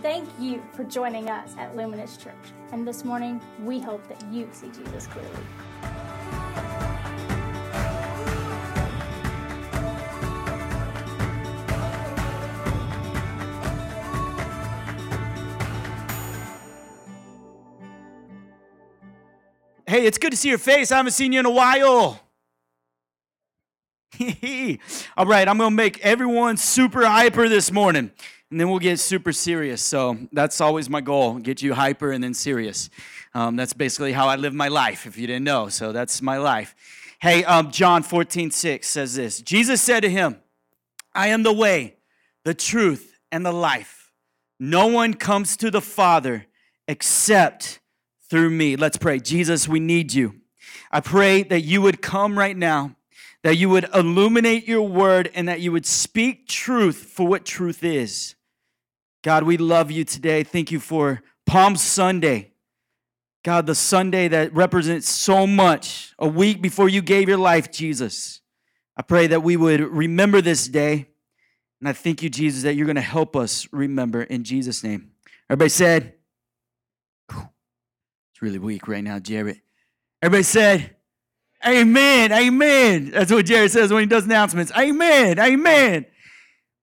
Thank you for joining us at Luminous Church. And this morning, we hope that you see Jesus clearly. Hey, it's good to see your face. I haven't seen you in a while. All right, I'm going to make everyone super hyper this morning, and then we'll get super serious. So that's always my goal get you hyper and then serious. Um, that's basically how I live my life, if you didn't know. So that's my life. Hey, um, John 14, 6 says this Jesus said to him, I am the way, the truth, and the life. No one comes to the Father except through me. Let's pray. Jesus, we need you. I pray that you would come right now, that you would illuminate your word, and that you would speak truth for what truth is. God, we love you today. Thank you for Palm Sunday. God, the Sunday that represents so much, a week before you gave your life, Jesus. I pray that we would remember this day. And I thank you, Jesus, that you're going to help us remember in Jesus' name. Everybody said, it's really weak right now, Jared. Everybody said, Amen, amen. That's what Jared says when he does announcements. Amen, amen.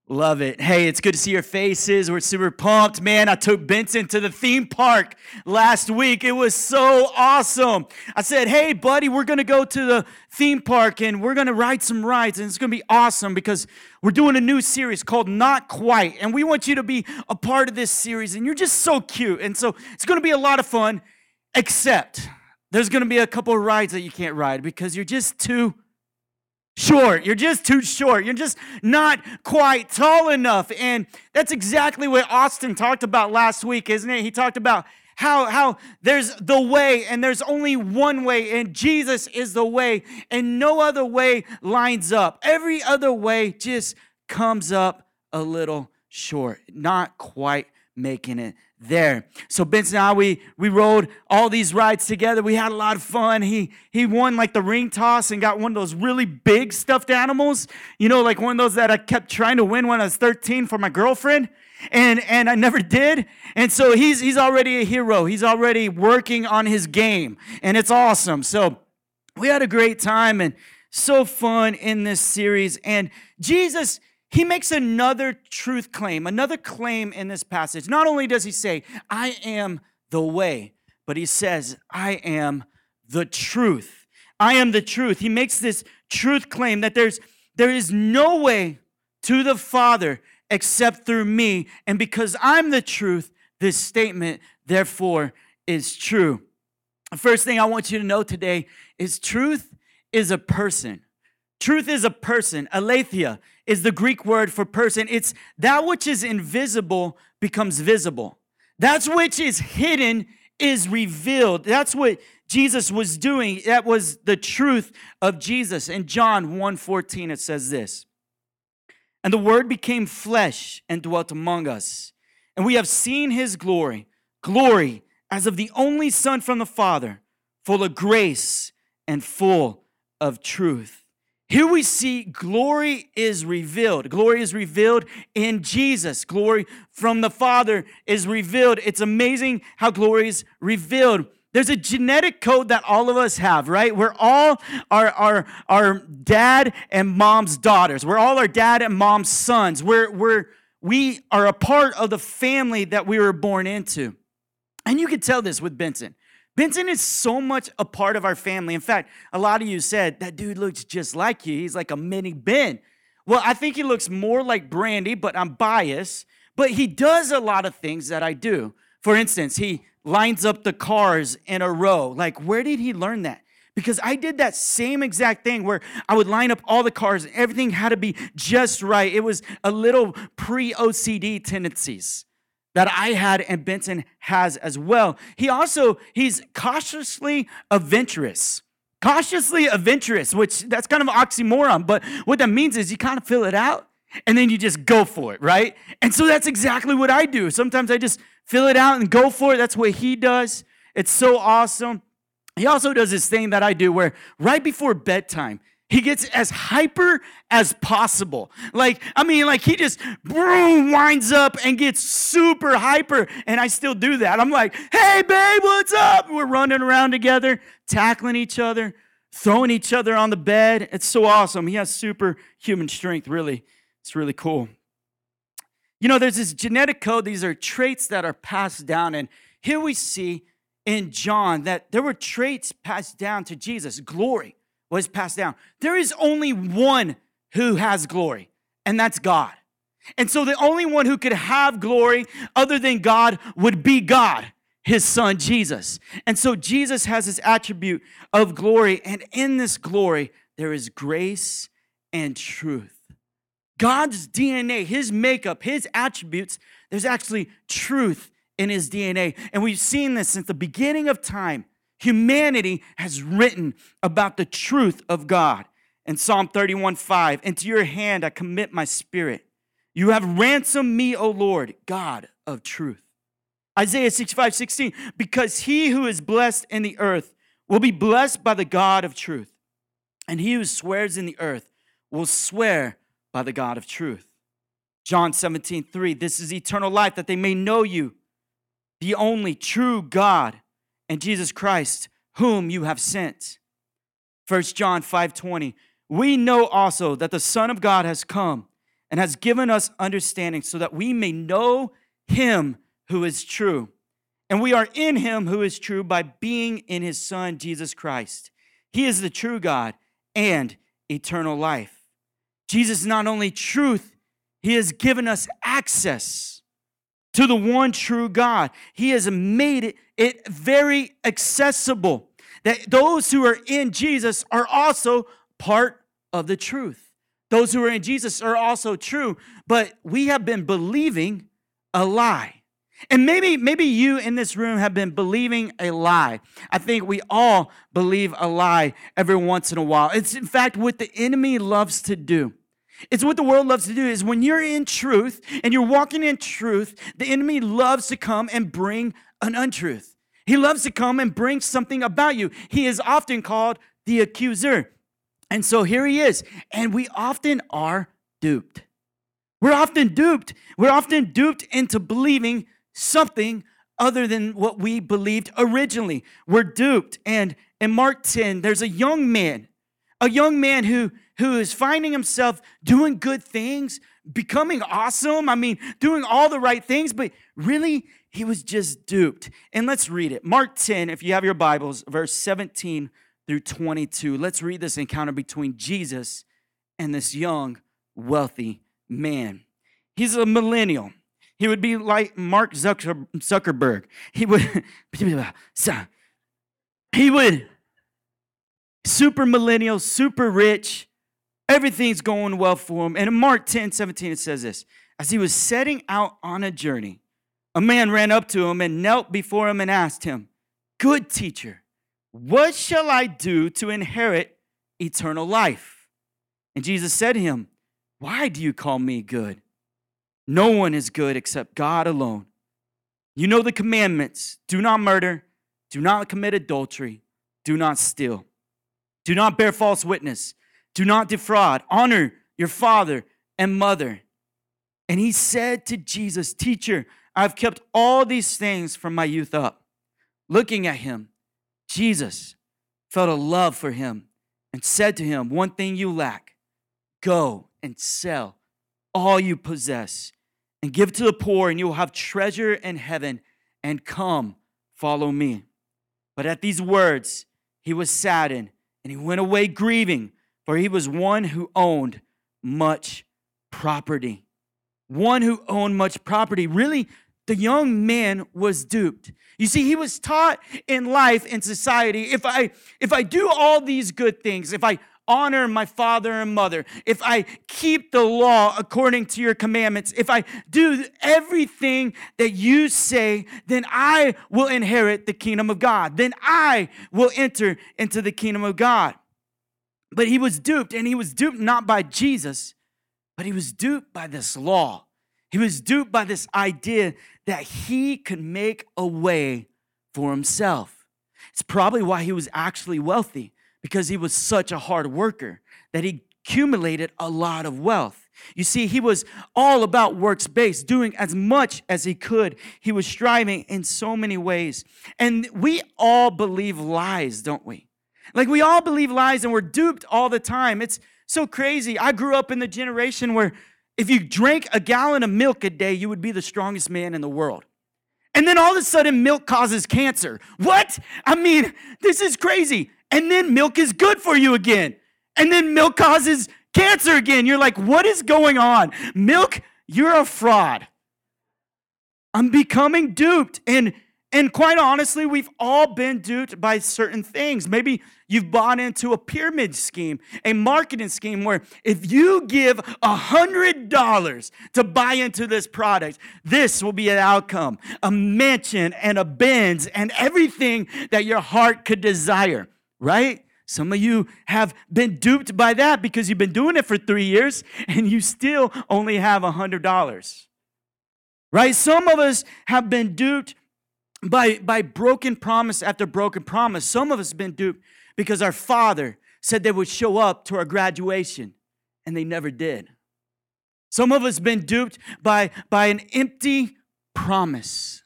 Love it. Hey, it's good to see your faces. We're super pumped. Man, I took Benson to the theme park last week. It was so awesome. I said, Hey, buddy, we're going to go to the theme park and we're going to ride some rides. And it's going to be awesome because we're doing a new series called Not Quite. And we want you to be a part of this series. And you're just so cute. And so it's going to be a lot of fun. Except there's going to be a couple of rides that you can't ride because you're just too short. You're just too short. You're just not quite tall enough. And that's exactly what Austin talked about last week, isn't it? He talked about how how there's the way and there's only one way and Jesus is the way and no other way lines up. Every other way just comes up a little short. Not quite making it there. So Benson and I, we, we rode all these rides together. We had a lot of fun. He, he won like the ring toss and got one of those really big stuffed animals. You know, like one of those that I kept trying to win when I was 13 for my girlfriend. And, and I never did. And so he's, he's already a hero. He's already working on his game. And it's awesome. So we had a great time and so fun in this series. And Jesus, he makes another truth claim, another claim in this passage. Not only does he say, I am the way, but he says, I am the truth. I am the truth. He makes this truth claim that there's there is no way to the Father except through me. And because I'm the truth, this statement, therefore, is true. The first thing I want you to know today is truth is a person. Truth is a person. Aletheia is the Greek word for person. It's that which is invisible becomes visible. That's which is hidden is revealed. That's what Jesus was doing. That was the truth of Jesus. In John 1:14 it says this. And the word became flesh and dwelt among us. And we have seen his glory, glory as of the only son from the Father, full of grace and full of truth. Here we see glory is revealed. Glory is revealed in Jesus. Glory from the Father is revealed. It's amazing how glory is revealed. There's a genetic code that all of us have, right? We're all our, our, our dad and mom's daughters. We're all our dad and mom's sons. We're, we're, we are a part of the family that we were born into. And you can tell this with Benson. Benson is so much a part of our family. In fact, a lot of you said, that dude looks just like you. He's like a mini Ben. Well, I think he looks more like Brandy, but I'm biased. But he does a lot of things that I do. For instance, he lines up the cars in a row. Like, where did he learn that? Because I did that same exact thing where I would line up all the cars and everything had to be just right. It was a little pre OCD tendencies that I had and Benson has as well. He also, he's cautiously adventurous. Cautiously adventurous, which that's kind of an oxymoron, but what that means is you kind of fill it out and then you just go for it, right? And so that's exactly what I do. Sometimes I just fill it out and go for it. That's what he does. It's so awesome. He also does this thing that I do where right before bedtime, he gets as hyper as possible. Like, I mean, like he just boom, winds up and gets super hyper. And I still do that. I'm like, hey, babe, what's up? We're running around together, tackling each other, throwing each other on the bed. It's so awesome. He has superhuman strength, really. It's really cool. You know, there's this genetic code, these are traits that are passed down. And here we see in John that there were traits passed down to Jesus glory was passed down. There is only one who has glory, and that's God. And so the only one who could have glory other than God would be God, his son Jesus. And so Jesus has this attribute of glory, and in this glory, there is grace and truth. God's DNA, his makeup, his attributes, there's actually truth in his DNA. And we've seen this since the beginning of time Humanity has written about the truth of God. In Psalm 31 5, into your hand I commit my spirit. You have ransomed me, O Lord, God of truth. Isaiah 65 16, because he who is blessed in the earth will be blessed by the God of truth, and he who swears in the earth will swear by the God of truth. John 17 3, this is eternal life, that they may know you, the only true God and Jesus Christ, whom you have sent. 1 John 5:20 We know also that the Son of God has come and has given us understanding so that we may know him who is true. And we are in him who is true by being in his Son, Jesus Christ. He is the true God and eternal life. Jesus is not only truth, he has given us access to the one true God. He has made it, very accessible that those who are in Jesus are also part of the truth. Those who are in Jesus are also true, but we have been believing a lie. And maybe maybe you in this room have been believing a lie. I think we all believe a lie every once in a while. It's in fact what the enemy loves to do. It's what the world loves to do is when you're in truth and you're walking in truth, the enemy loves to come and bring an untruth. He loves to come and bring something about you. He is often called the accuser. And so here he is. And we often are duped. We're often duped. We're often duped into believing something other than what we believed originally. We're duped. And in Mark 10, there's a young man, a young man who who is finding himself doing good things, becoming awesome. I mean, doing all the right things, but really, he was just duped. And let's read it. Mark 10, if you have your Bibles, verse 17 through 22. Let's read this encounter between Jesus and this young, wealthy man. He's a millennial. He would be like Mark Zuckerberg. He would, he would, super millennial, super rich, Everything's going well for him. And in Mark 10 17, it says this As he was setting out on a journey, a man ran up to him and knelt before him and asked him, Good teacher, what shall I do to inherit eternal life? And Jesus said to him, Why do you call me good? No one is good except God alone. You know the commandments do not murder, do not commit adultery, do not steal, do not bear false witness do not defraud. Honor your father and mother. And he said to Jesus, Teacher, I've kept all these things from my youth up. Looking at him, Jesus felt a love for him and said to him, One thing you lack go and sell all you possess and give to the poor, and you will have treasure in heaven. And come, follow me. But at these words, he was saddened and he went away grieving for he was one who owned much property. One who owned much property. Really, the young man was duped. You see, he was taught in life in society if I if I do all these good things, if I honor my father and mother, if I keep the law according to your commandments, if I do everything that you say, then I will inherit the kingdom of God. Then I will enter into the kingdom of God. But he was duped, and he was duped not by Jesus, but he was duped by this law. He was duped by this idea that he could make a way for himself. It's probably why he was actually wealthy, because he was such a hard worker. that he accumulated a lot of wealth. You see, he was all about works based, doing as much as he could. He was striving in so many ways. And we all believe lies, don't we? Like we all believe lies and we're duped all the time. It's so crazy. I grew up in the generation where if you drank a gallon of milk a day, you would be the strongest man in the world. And then all of a sudden, milk causes cancer. What? I mean, this is crazy. And then milk is good for you again. And then milk causes cancer again. You're like, what is going on? Milk, you're a fraud. I'm becoming duped. And and quite honestly, we've all been duped by certain things. Maybe you've bought into a pyramid scheme, a marketing scheme where if you give a $100 to buy into this product, this will be an outcome a mansion and a Benz and everything that your heart could desire, right? Some of you have been duped by that because you've been doing it for three years and you still only have a $100. Right? Some of us have been duped by, by broken promise after broken promise. Some of us have been duped because our father said they would show up to our graduation and they never did. Some of us been duped by, by an empty promise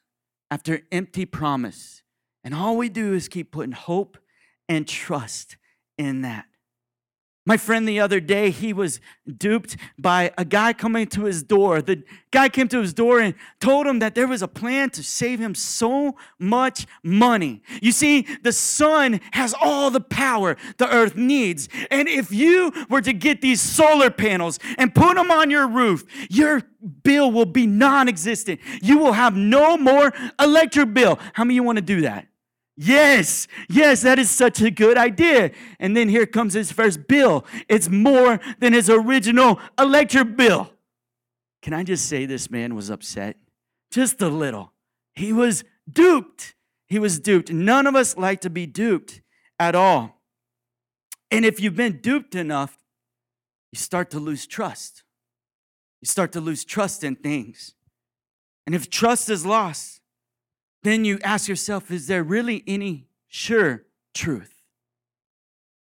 after empty promise. And all we do is keep putting hope and trust in that. My friend the other day, he was duped by a guy coming to his door. The guy came to his door and told him that there was a plan to save him so much money. You see, the sun has all the power the earth needs. And if you were to get these solar panels and put them on your roof, your bill will be non existent. You will have no more electric bill. How many of you want to do that? Yes, yes, that is such a good idea. And then here comes his first bill. It's more than his original electric bill. Can I just say this man was upset? Just a little. He was duped. He was duped. None of us like to be duped at all. And if you've been duped enough, you start to lose trust. You start to lose trust in things. And if trust is lost, then you ask yourself, is there really any sure truth?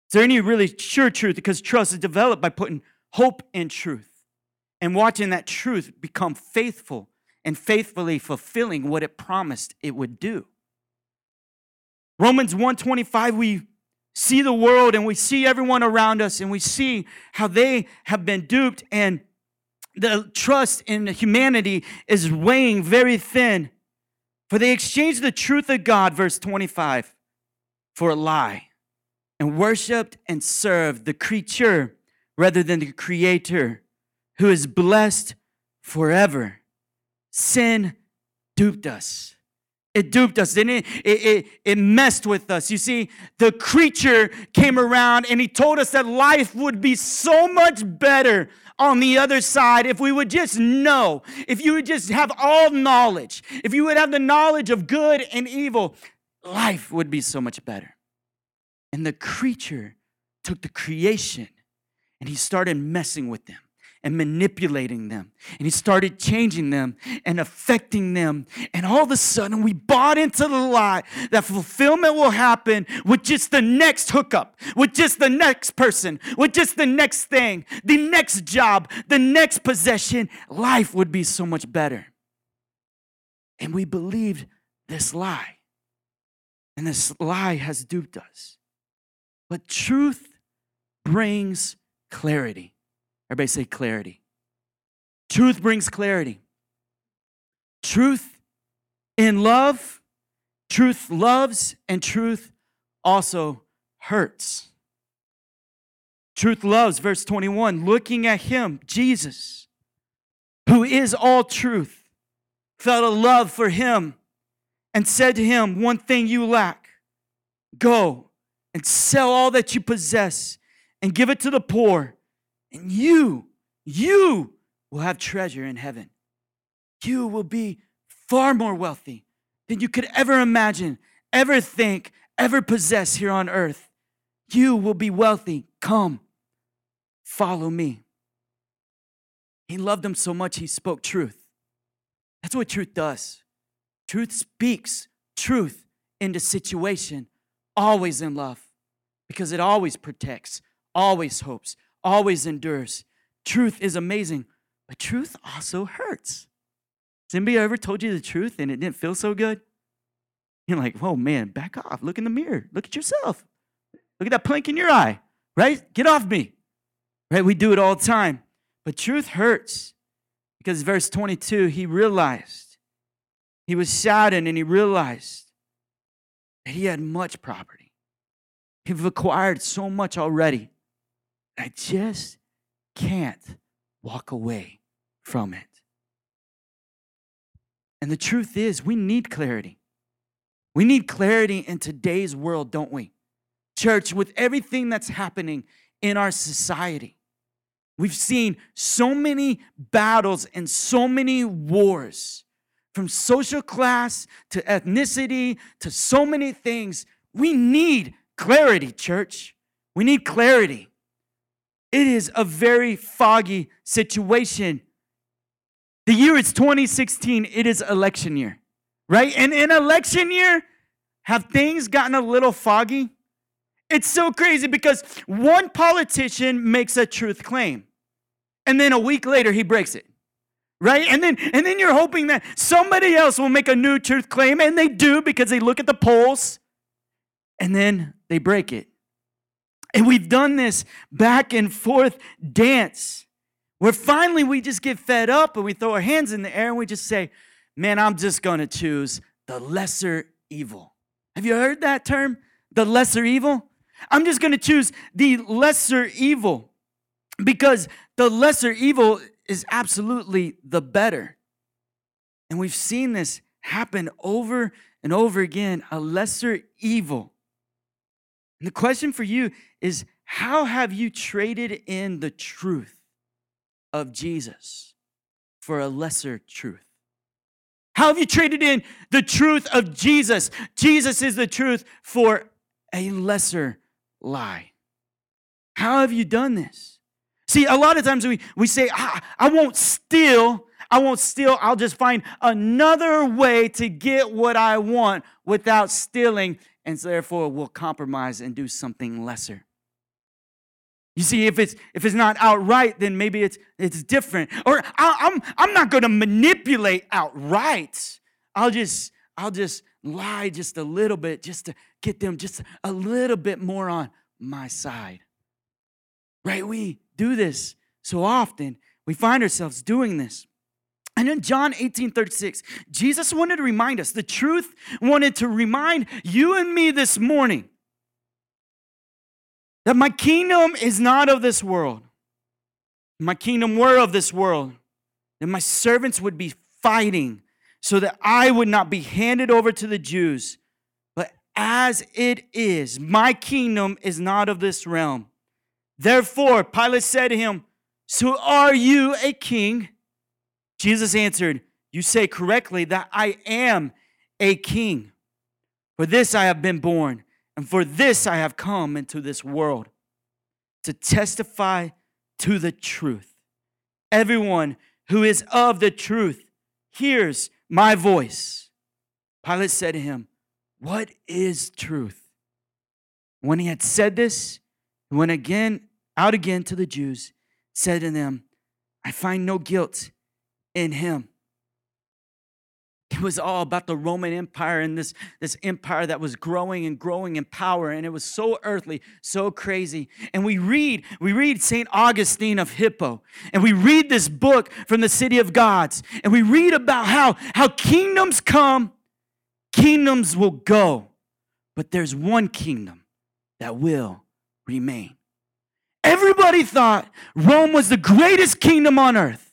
Is there any really sure truth? Because trust is developed by putting hope in truth and watching that truth become faithful and faithfully fulfilling what it promised it would do. Romans 125, we see the world and we see everyone around us and we see how they have been duped and the trust in humanity is weighing very thin for they exchanged the truth of God, verse 25, for a lie and worshiped and served the creature rather than the creator who is blessed forever. Sin duped us. It duped us, didn't it? It, it? it messed with us. You see, the creature came around and he told us that life would be so much better on the other side if we would just know, if you would just have all knowledge, if you would have the knowledge of good and evil, life would be so much better. And the creature took the creation and he started messing with them and manipulating them. And he started changing them and affecting them. And all of a sudden, we bought into the lie that fulfillment will happen with just the next hookup, with just the next person, with just the next thing, the next job, the next possession. Life would be so much better. And we believed this lie. And this lie has duped us. But truth brings clarity. Everybody say clarity. Truth brings clarity. Truth in love, truth loves, and truth also hurts. Truth loves, verse 21, looking at him, Jesus, who is all truth, felt a love for him and said to him, One thing you lack go and sell all that you possess and give it to the poor and you, you will have treasure in heaven. You will be far more wealthy than you could ever imagine, ever think, ever possess here on earth. You will be wealthy. Come, follow me. He loved them so much, he spoke truth. That's what truth does. Truth speaks truth into situation, always in love, because it always protects, always hopes, always endures. Truth is amazing, but truth also hurts. Has anybody ever told you the truth and it didn't feel so good? You're like, whoa, man, back off. Look in the mirror. Look at yourself. Look at that plank in your eye, right? Get off me. Right? We do it all the time. But truth hurts because verse 22, he realized, he was saddened and he realized that he had much property. He've acquired so much already. I just can't walk away from it. And the truth is, we need clarity. We need clarity in today's world, don't we? Church, with everything that's happening in our society, we've seen so many battles and so many wars from social class to ethnicity to so many things. We need clarity, church. We need clarity. It is a very foggy situation the year is 2016, it is election year, right? And in election year, have things gotten a little foggy? It's so crazy because one politician makes a truth claim, and then a week later he breaks it. Right? And then and then you're hoping that somebody else will make a new truth claim, and they do because they look at the polls, and then they break it. And we've done this back and forth dance. Where finally we just get fed up and we throw our hands in the air and we just say, man, I'm just to choose the lesser evil. Have you heard that term? The lesser evil? I'm just to choose the lesser evil because the lesser evil is absolutely the better. And we've seen this happen over and over again a lesser evil. And the question for you is how have you traded in the truth? of Jesus for a lesser truth? How have you traded in the truth of Jesus? Jesus is the truth for a lesser lie. How have you done this? See, a lot of times we, we say, ah, I won't steal. I won't steal. I'll just find another way to get what I want without stealing. And so therefore, we'll compromise and do something lesser. You see, if it's if it's not outright, then maybe it's it's different. Or I, I'm, I'm not going to manipulate outright. I'll just I'll just lie just a little bit, just to get them just a little bit more on my side. Right? We do this so often. We find ourselves doing this. And in John 18 36, Jesus wanted to remind us, the truth wanted to remind you and me this morning that my kingdom is not of this world. My kingdom were of this world, then my servants would be fighting so that I would not be handed over to the Jews. But as it is, my kingdom is not of this realm. Therefore, Pilate said to him, So are you a king? Jesus answered, You say correctly that I am a king. For this I have been born and for this I have come into this world to testify to the truth. Everyone who is of the truth hears my voice. Pilate said to him, What is truth? When he had said this, he went again out again to the Jews, said to them, I find no guilt in him. It was all about the Roman Empire and this, this empire that was growing and growing in power. And it was so earthly, so crazy. And we read, we read St. Augustine of Hippo. And we read this book from the city of gods. And we read about how, how kingdoms come, kingdoms will go. But there's one kingdom that will remain. Everybody thought Rome was the greatest kingdom on earth.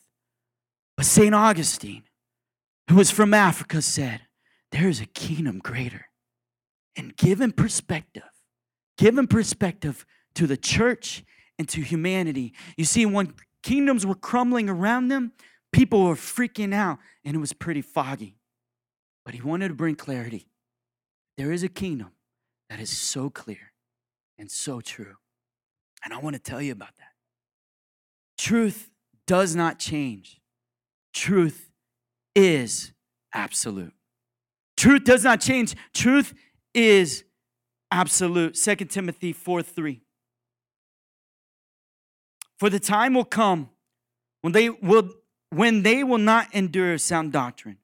But St. Augustine, who was from Africa, said, There is a kingdom greater. And given perspective, given perspective to the church and to humanity. You see, when kingdoms were crumbling around them, people were freaking out and it was pretty foggy. But he wanted to bring clarity. There is a kingdom that is so clear and so true. And I want to tell you about that. Truth does not change, truth is absolute. Truth does not change. Truth is absolute. 2 Timothy 4 3. For the time will come when they will when they will not endure sound doctrine,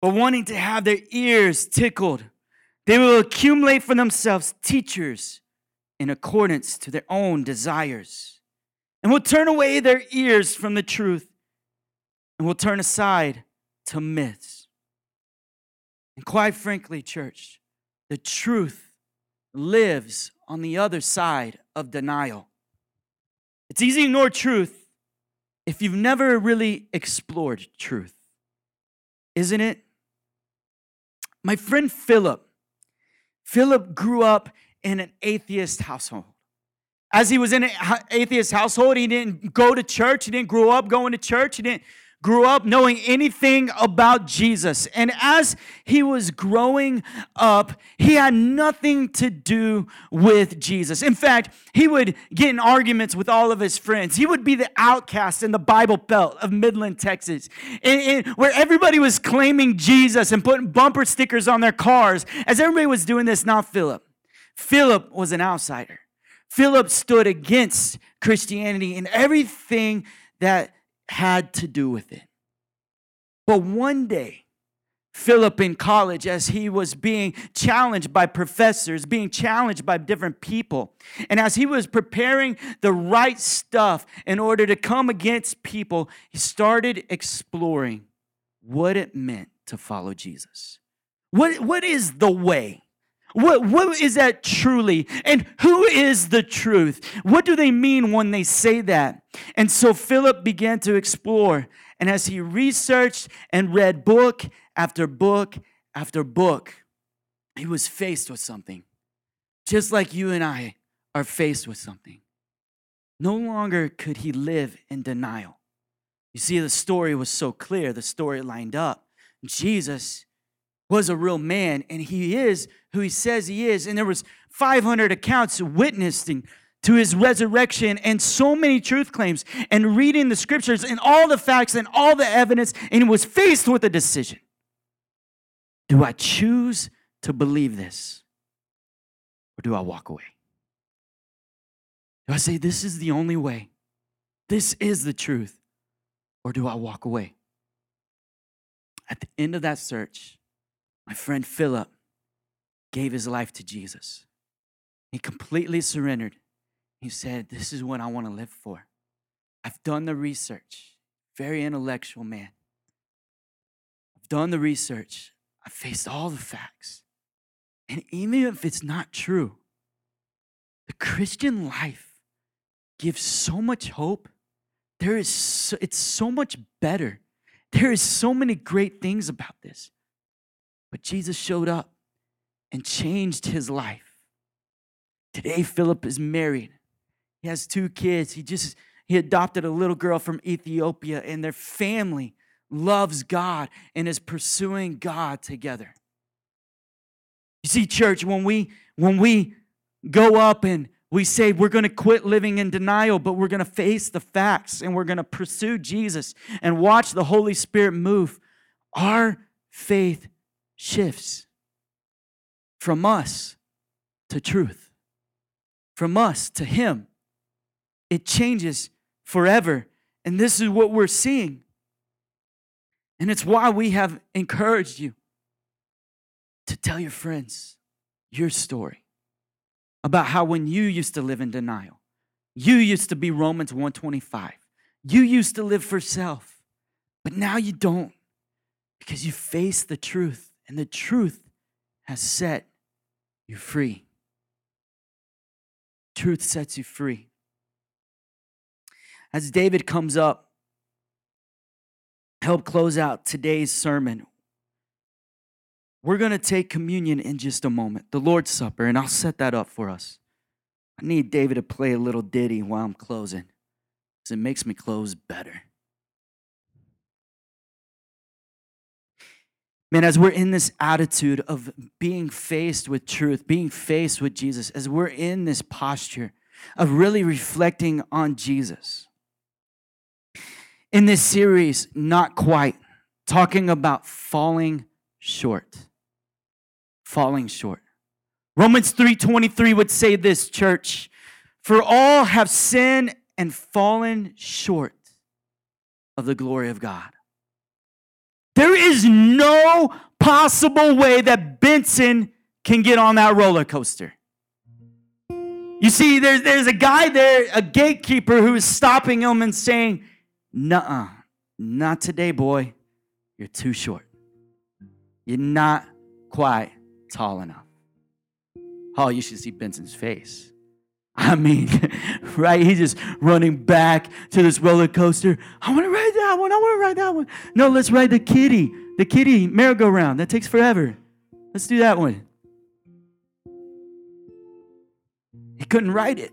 but wanting to have their ears tickled, they will accumulate for themselves teachers in accordance to their own desires, and will turn away their ears from the truth, and will turn aside to myths. And quite frankly, church, the truth lives on the other side of denial. It's easy to ignore truth if you've never really explored truth, isn't it? My friend Philip, Philip grew up in an atheist household. As he was in an atheist household, he didn't go to church, he didn't grow up going to church, he didn't grew up knowing anything about Jesus. And as he was growing up, he had nothing to do with Jesus. In fact, he would get in arguments with all of his friends. He would be the outcast in the Bible Belt of Midland, Texas, in, where everybody was claiming Jesus and putting bumper stickers on their cars. As everybody was doing this, not Philip. Philip was an outsider. Philip stood against Christianity and everything that had to do with it. But one day, Philip in college, as he was being challenged by professors, being challenged by different people, and as he was preparing the right stuff in order to come against people, he started exploring what it meant to follow Jesus. What, what is the way? What, what is that truly? And who is the truth? What do they mean when they say that? And so Philip began to explore. And as he researched and read book after book after book, he was faced with something. Just like you and I are faced with something. No longer could he live in denial. You see, the story was so clear, the story lined up. Jesus was a real man and he is who he says he is. And there was 500 accounts witnessing to his resurrection and so many truth claims and reading the scriptures and all the facts and all the evidence and was faced with a decision. Do i choose to believe this or do i walk away? Do i say this is the only way. This is the truth or do i walk away? At the end of that search my friend Philip gave his life to Jesus. He completely surrendered. He said, This is what I want to live for. I've done the research. Very intellectual man. I've done the research. I've faced all the facts. And even if it's not true, the Christian life gives so much hope. There is so, it's so much better. There is so many great things about this. But Jesus showed up and changed his life. Today, Philip is married. He has two kids. He just he adopted a little girl from Ethiopia, and their family loves God and is pursuing God together. You see, church, when we when we go up and we say we're going to quit living in denial, but we're going to face the facts and we're going to pursue Jesus and watch the Holy Spirit move, our faith shifts from us to truth, from us to Him. It changes forever. And this is what we're seeing. And it's why we have encouraged you to tell your friends your story about how when you used to live in denial, you used to be Romans 125. You used to live for self, but now you don't because you face the truth and the truth has set you free. Truth sets you free. As David comes up, help close out today's sermon. We're going to take communion in just a moment, the Lord's Supper, and I'll set that up for us. I need David to play a little ditty while I'm closing because it makes me close better. Man, as we're in this attitude of being faced with truth, being faced with Jesus, as we're in this posture of really reflecting on Jesus. In this series, Not Quite, talking about falling short. Falling short. Romans 3:23 would say this, church, for all have sinned and fallen short of the glory of God. There is no possible way that Benson can get on that roller coaster. You see, there's, there's a guy there, a gatekeeper, who is stopping him and saying, Nuh not today, boy. You're too short. You're not quite tall enough. Oh, you should see Benson's face. I mean, right? He's just running back to this roller coaster. I want to ride that one. I want to ride that one. No, let's ride the kitty, the kitty merry-go-round. That takes forever. Let's do that one. He couldn't ride it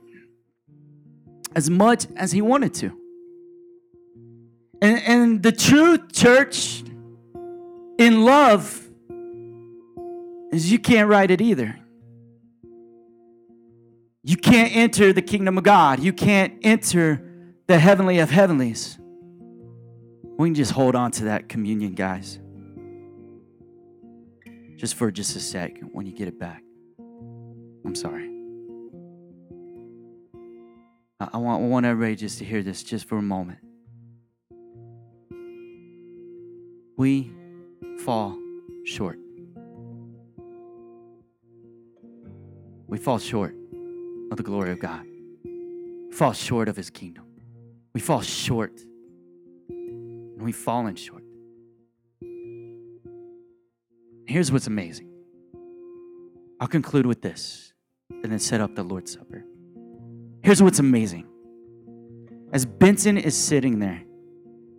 as much as he wanted to. And, and the truth, church, in love, is you can't ride it either. You can't enter the kingdom of God. You can't enter the heavenly of heavenlies. We can just hold on to that communion, guys. Just for just a sec when you get it back. I'm sorry. I, want, I want everybody just to hear this just for a moment. We fall short. We fall short of the glory of God. We fall short of his kingdom. We fall short. And we've fallen short. Here's what's amazing. I'll conclude with this and then set up the Lord's Supper. Here's what's amazing. As Benson is sitting there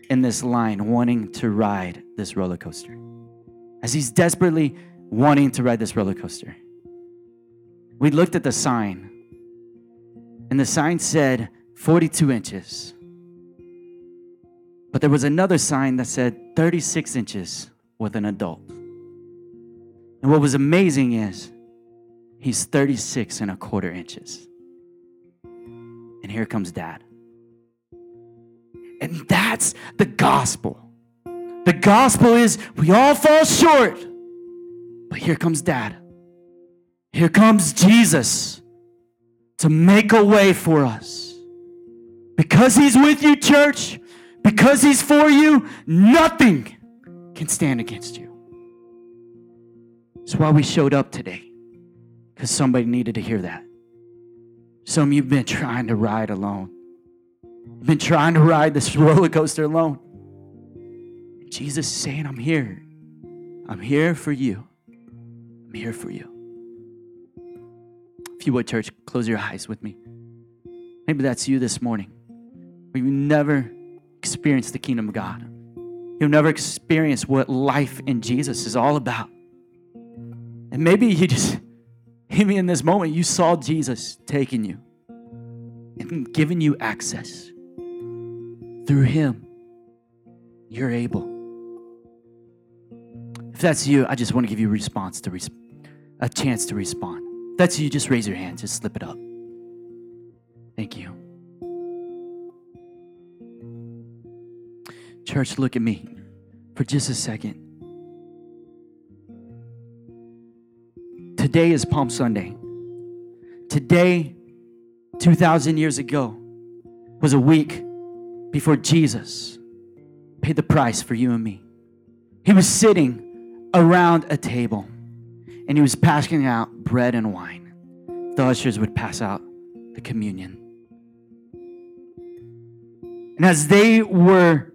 in this line wanting to ride this roller coaster, as he's desperately wanting to ride this roller coaster, we looked at the sign and the sign said 42 inches. But there was another sign that said 36 inches with an adult. And what was amazing is he's 36 and a quarter inches. And here comes dad. And that's the gospel. The gospel is we all fall short, but here comes dad. Here comes Jesus to make a way for us. Because He's with you, church, because He's for you, nothing can stand against you. That's why we showed up today, because somebody needed to hear that. Some of you have been trying to ride alone. You've been trying to ride this roller coaster alone. Jesus is saying, I'm here. I'm here for you. I'm here for you. If you would, church, close your eyes with me. Maybe that's you this morning. You've never experienced the kingdom of God. You've never experienced what life in Jesus is all about. And maybe you just, maybe in this moment, you saw Jesus taking you and giving you access. Through Him, you're able. If that's you, I just want to give you a response to res- a chance to respond that's you, just raise your hand, just slip it up. Thank you. Church, look at me for just a second. Today is Palm Sunday. Today, 2,000 years ago, was a week before Jesus paid the price for you and me. He was sitting around a table and he was passing out bread and wine. The ushers would pass out the communion. And as they were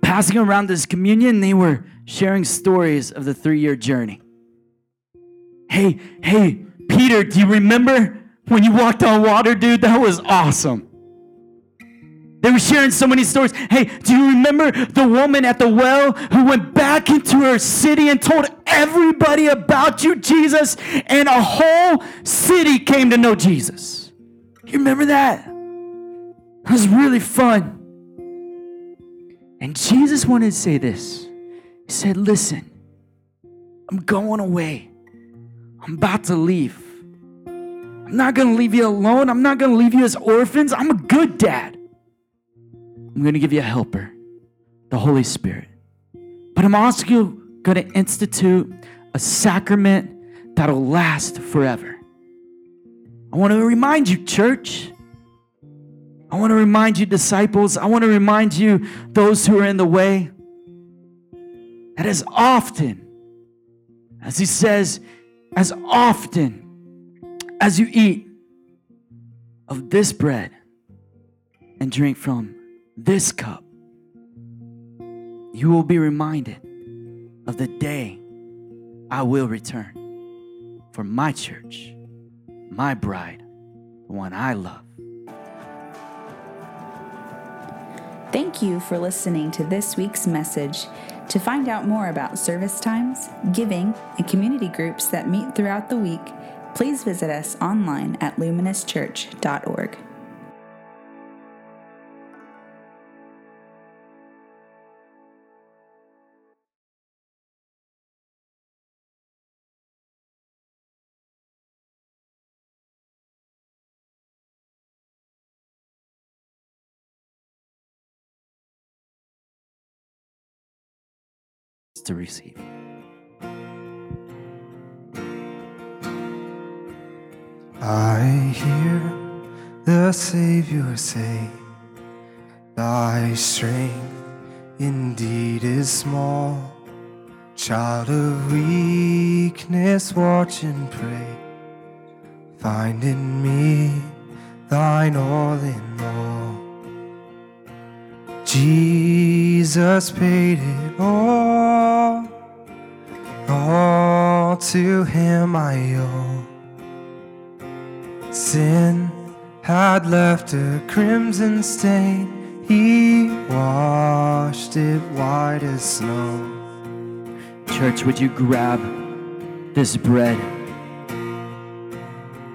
passing around this communion, they were sharing stories of the three year journey. Hey, hey, Peter, do you remember when you walked on water, dude? That was awesome. They were sharing so many stories. Hey, do you remember the woman at the well who went back into her city and told everybody about you, Jesus? And a whole city came to know Jesus. You remember that? It was really fun. And Jesus wanted to say this He said, Listen, I'm going away, I'm about to leave. I'm not going to leave you alone. I'm not going to leave you as orphans. I'm a good dad. I'm going to give you a helper, the Holy Spirit. But I'm also going to institute a sacrament that'll last forever. I want to remind you, church, I want to remind you, disciples, I want to remind you, those who are in the way, that as often, as he says, as often as you eat of this bread and drink from this cup, you will be reminded of the day I will return for my church, my bride, the one I love. Thank you for listening to this week's message. To find out more about service times, giving, and community groups that meet throughout the week, please visit us online at luminoschurch.org. to receive. I hear the Savior say, Thy strength indeed is small. Child of weakness, watch and pray. Find in me thine all in all. Jesus paid it all. All to him I owe. Sin had left a crimson stain. He washed it white as snow. Church, would you grab this bread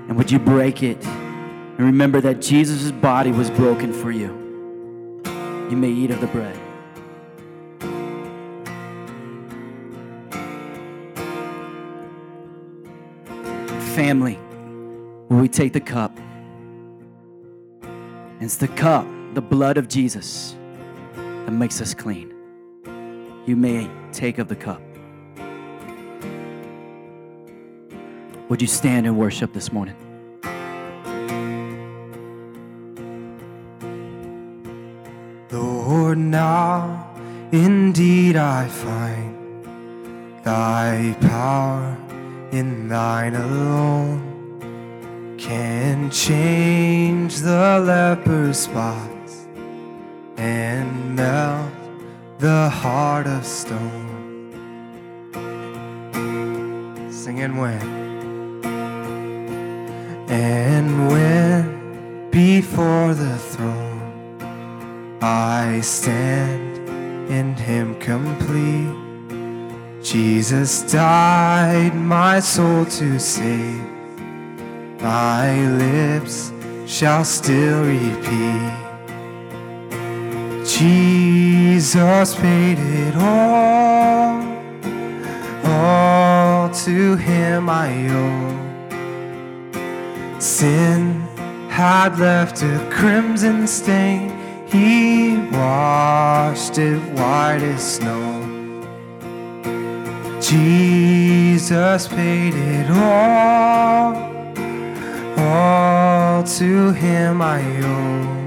and would you break it and remember that Jesus' body was broken for you? You may eat of the bread. Family, we take the cup? It's the cup, the blood of Jesus, that makes us clean. You may take of the cup. Would you stand and worship this morning? Lord, now indeed I find thy power in thine alone. Can change the leper's spots and melt the heart of stone. Singing when? And when? Before the throne I stand in Him complete. Jesus died my soul to save. My lips shall still repeat. Jesus paid it all. All to Him I owe. Sin had left a crimson stain. He washed it white as snow. Jesus paid it all. All to Him I owe.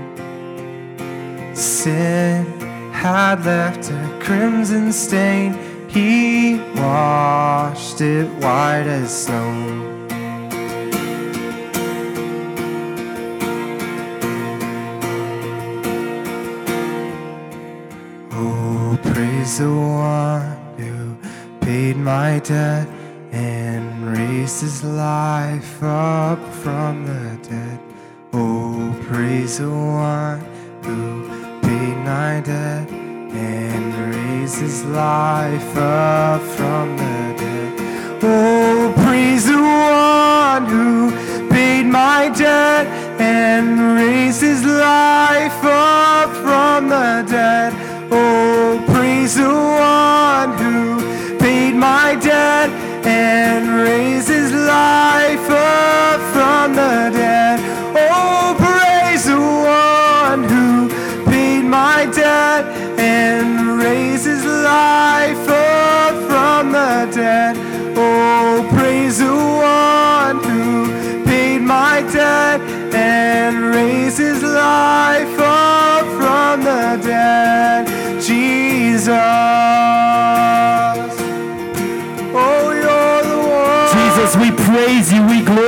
Sin had left a crimson stain. He washed it white as snow. Praise the one who paid my debt and raised his life up from the dead. Oh, praise the one who paid my debt and raised his life up from the dead. Oh,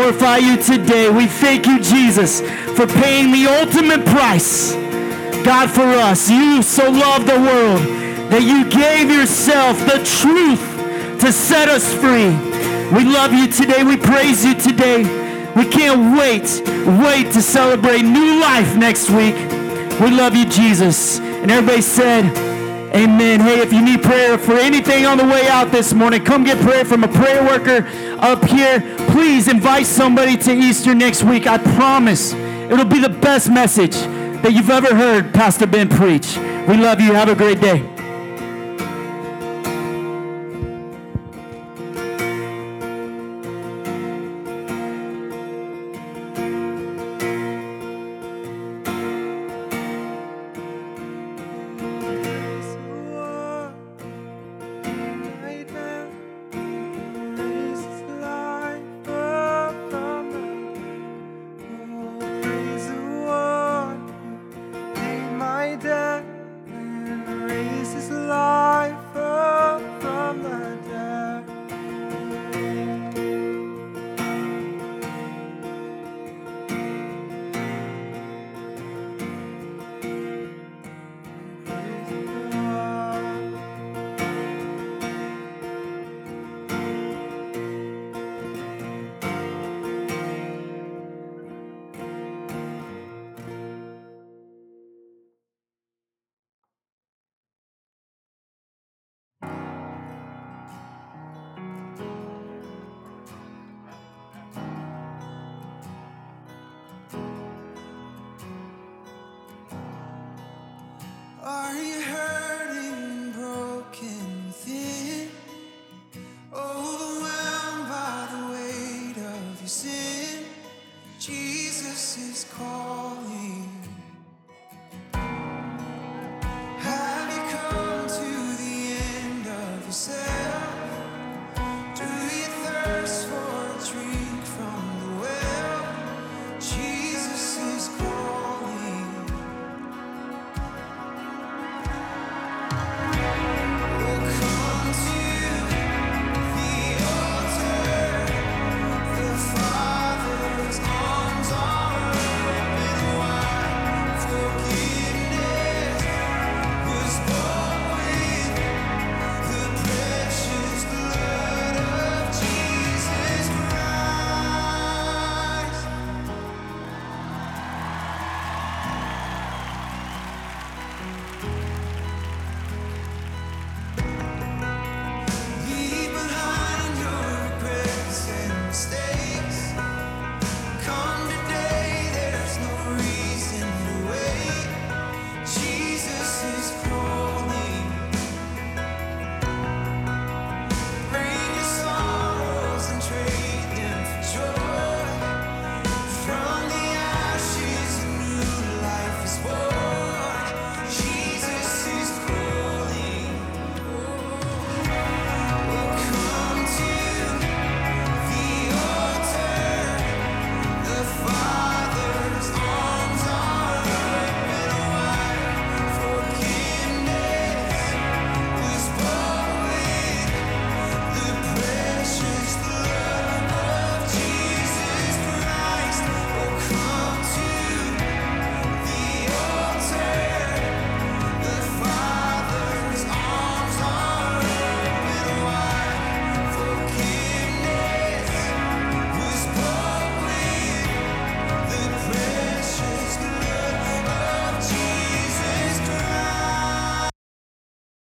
glorify you today. We thank you, Jesus, for paying the ultimate price. God, for us. You so loved the world that you gave yourself the truth to set us free. We love you today. We praise you today. We can't wait, wait to celebrate new life next week. We love you, Jesus. And everybody said, Amen. Hey, if you need prayer for anything on the way out this morning, come get prayer from a prayer worker up here. Please invite somebody to Easter next week. I promise it'll be the best message that you've ever heard Pastor Ben preach. We love you. Have a great day.